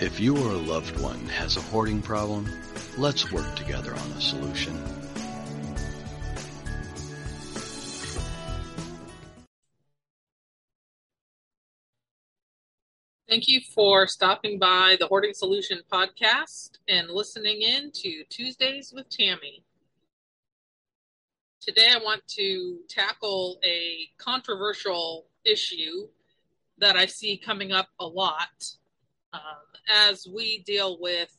If you or a loved one has a hoarding problem, let's work together on a solution. Thank you for stopping by the Hoarding Solution podcast and listening in to Tuesdays with Tammi. Today, I want to tackle a controversial issue that I see coming up a lot um, as we deal with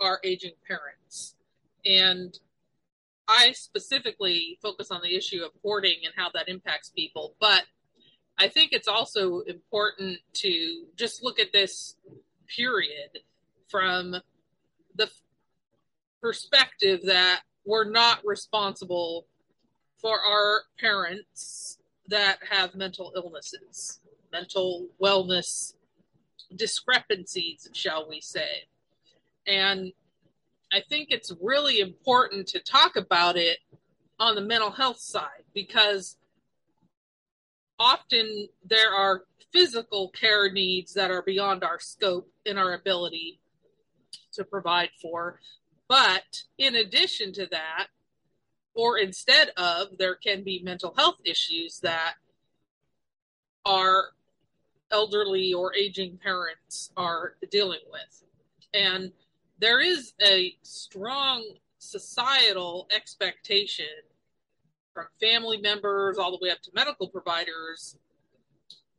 our aging parents. And I specifically focus on the issue of hoarding and how that impacts people, but I think it's also important to just look at this period from the perspective that we're not responsible for our parents that have mental illnesses, mental wellness discrepancies, shall we say. And I think it's really important to talk about it on the mental health side because often there are physical care needs that are beyond our scope and our ability to provide for. But in addition to that, or instead of, there can be mental health issues that our elderly or aging parents are dealing with. And there is a strong societal expectation from family members all the way up to medical providers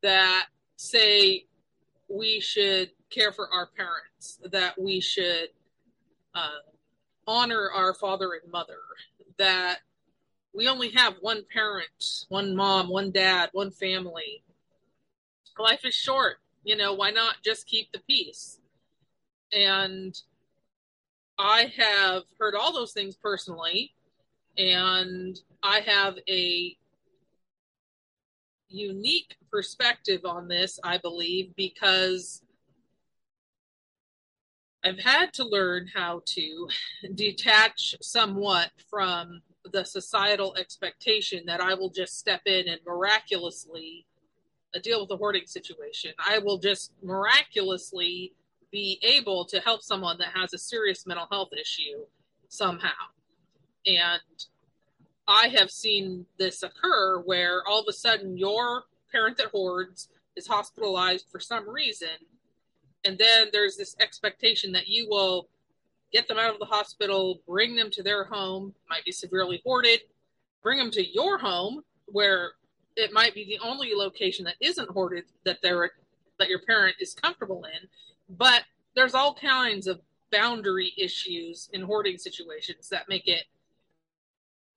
that say we should care for our parents, that we should uh, honor our father and mother, that we only have one parent, one mom, one dad, one family. Life is short. You know, why not just keep the peace? And I have heard all those things personally and I have a unique perspective on this, I believe, because I've had to learn how to detach somewhat from the societal expectation that I will just step in and miraculously deal with a hoarding situation. I will just miraculously be able to help someone that has a serious mental health issue somehow. And I have seen this occur where all of a sudden your parent that hoards is hospitalized for some reason. And then there's this expectation that you will get them out of the hospital, bring them to their home, might be severely hoarded, bring them to your home where it might be the only location that isn't hoarded that they're that your parent is comfortable in. But there's all kinds of boundary issues in hoarding situations that make it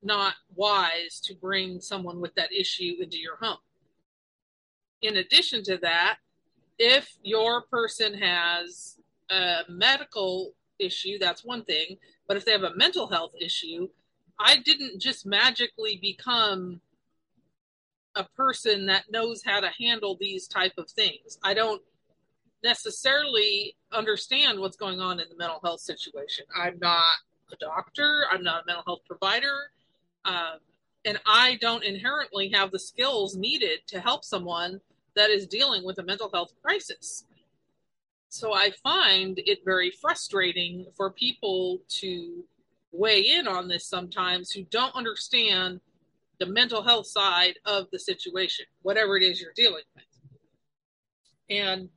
not wise to bring someone with that issue into your home. In addition to that, if your person has a medical issue, that's one thing. But if they have a mental health issue, I didn't just magically become a person that knows how to handle these type of things. I don't necessarily understand what's going on in the mental health situation. I'm not a doctor, I'm not a mental health provider. Um, and I don't inherently have the skills needed to help someone that is dealing with a mental health crisis. So I find it very frustrating for people to weigh in on this sometimes who don't understand the mental health side of the situation, whatever it is you're dealing with. And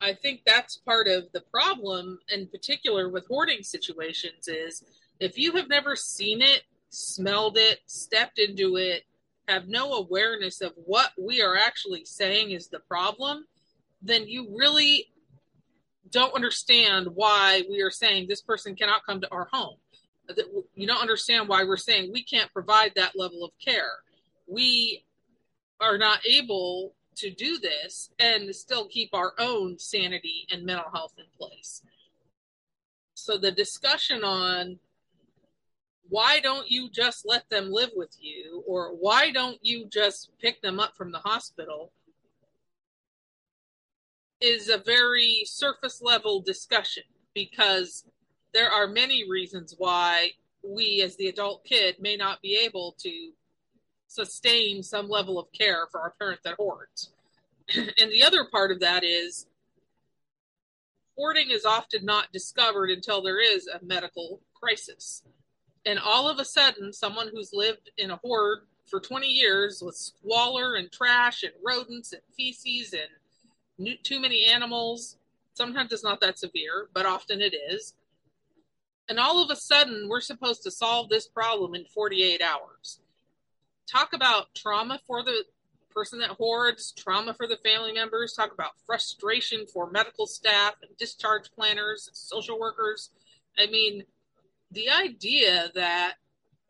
I think that's part of the problem, in particular with hoarding situations, is if you have never seen it smelled it, stepped into it, have no awareness of what we are actually saying is the problem, then you really don't understand why we are saying this person cannot come to our home. You don't understand why we're saying we can't provide that level of care. We are not able to do this and still keep our own sanity and mental health in place. So the discussion on why don't you just let them live with you or why don't you just pick them up from the hospital is a very surface level discussion because there are many reasons why we as the adult kid may not be able to sustain some level of care for our parent that hoards and the other part of that is hoarding is often not discovered until there is a medical crisis. And all of a sudden, someone who's lived in a hoard for 20 years with squalor and trash and rodents and feces and too many animals, sometimes it's not that severe, but often it is. And all of a sudden, we're supposed to solve this problem in 48 hours. Talk about trauma for the person that hoards, trauma for the family members, talk about frustration for medical staff and discharge planners, social workers. I mean, the idea that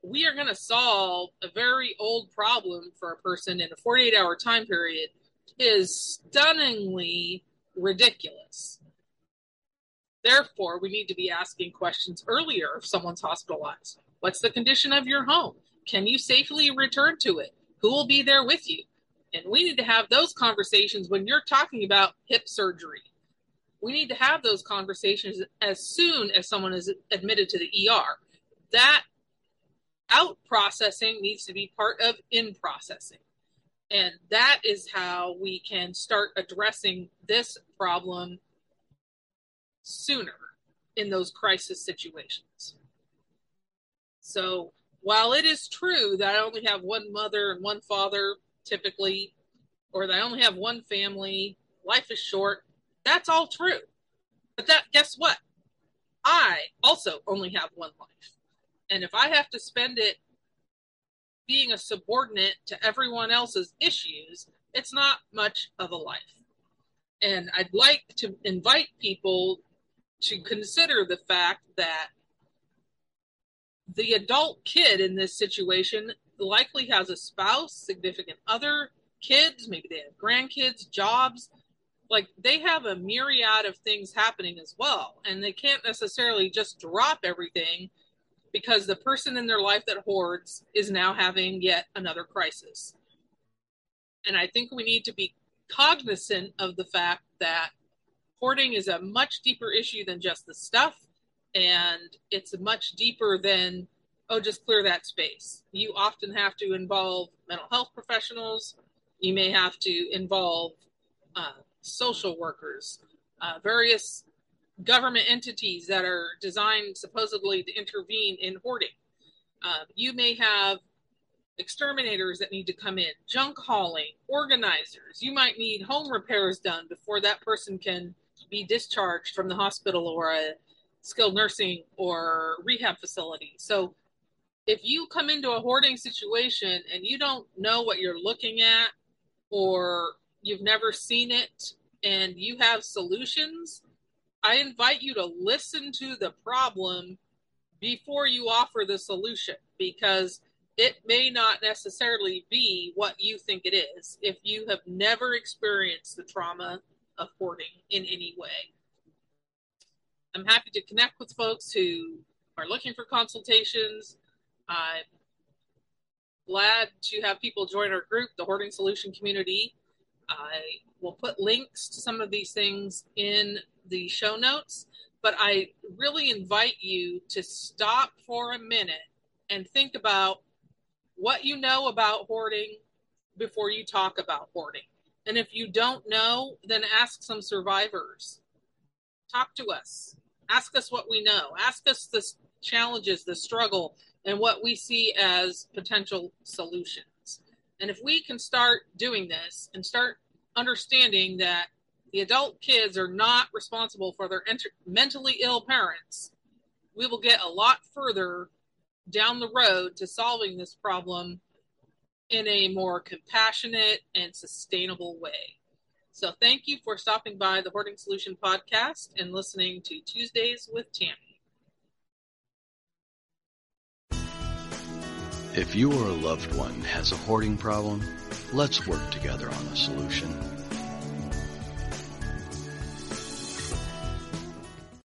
we are going to solve a very old problem for a person in a 48 hour time period is stunningly ridiculous. Therefore, we need to be asking questions earlier if someone's hospitalized. What's the condition of your home? Can you safely return to it? Who will be there with you? And we need to have those conversations when you're talking about hip surgery. We need to have those conversations as soon as someone is admitted to the ER. That out processing needs to be part of in processing. And that is how we can start addressing this problem sooner in those crisis situations. So, while it is true that I only have one mother and one father typically, or that I only have one family, life is short, that's all true. But that guess what? I also only have one life. And if I have to spend it being a subordinate to everyone else's issues, it's not much of a life. And I'd like to invite people to consider the fact that the adult kid in this situation likely has a spouse, significant other, kids, maybe they have grandkids, jobs. Like they have a myriad of things happening as well. And they can't necessarily just drop everything because the person in their life that hoards is now having yet another crisis. And I think we need to be cognizant of the fact that hoarding is a much deeper issue than just the stuff. And it's much deeper than, oh, just clear that space. You often have to involve mental health professionals. You may have to involve uh, social workers, uh, various government entities that are designed supposedly to intervene in hoarding. Uh, you may have exterminators that need to come in, junk hauling, organizers. You might need home repairs done before that person can be discharged from the hospital or a skilled nursing or rehab facility. So if you come into a hoarding situation and you don't know what you're looking at or you've never seen it and you have solutions, I invite you to listen to the problem before you offer the solution because it may not necessarily be what you think it is if you have never experienced the trauma of hoarding in any way. I'm happy to connect with folks who are looking for consultations. I'm glad to have people join our group, the Hoarding Solution Community. I will put links to some of these things in the show notes, but I really invite you to stop for a minute and think about what you know about hoarding before you talk about hoarding. And if you don't know, then ask some survivors. Talk to us. Ask us what we know. Ask us the challenges, the struggle, and what we see as potential solutions. And if we can start doing this and start understanding that the adult kids are not responsible for their ent- mentally ill parents, we will get a lot further down the road to solving this problem in a more compassionate and sustainable way. So, thank you for stopping by the Hoarding Solution podcast and listening to Tuesdays with Tammi. If you or a loved one has a hoarding problem, let's work together on a solution.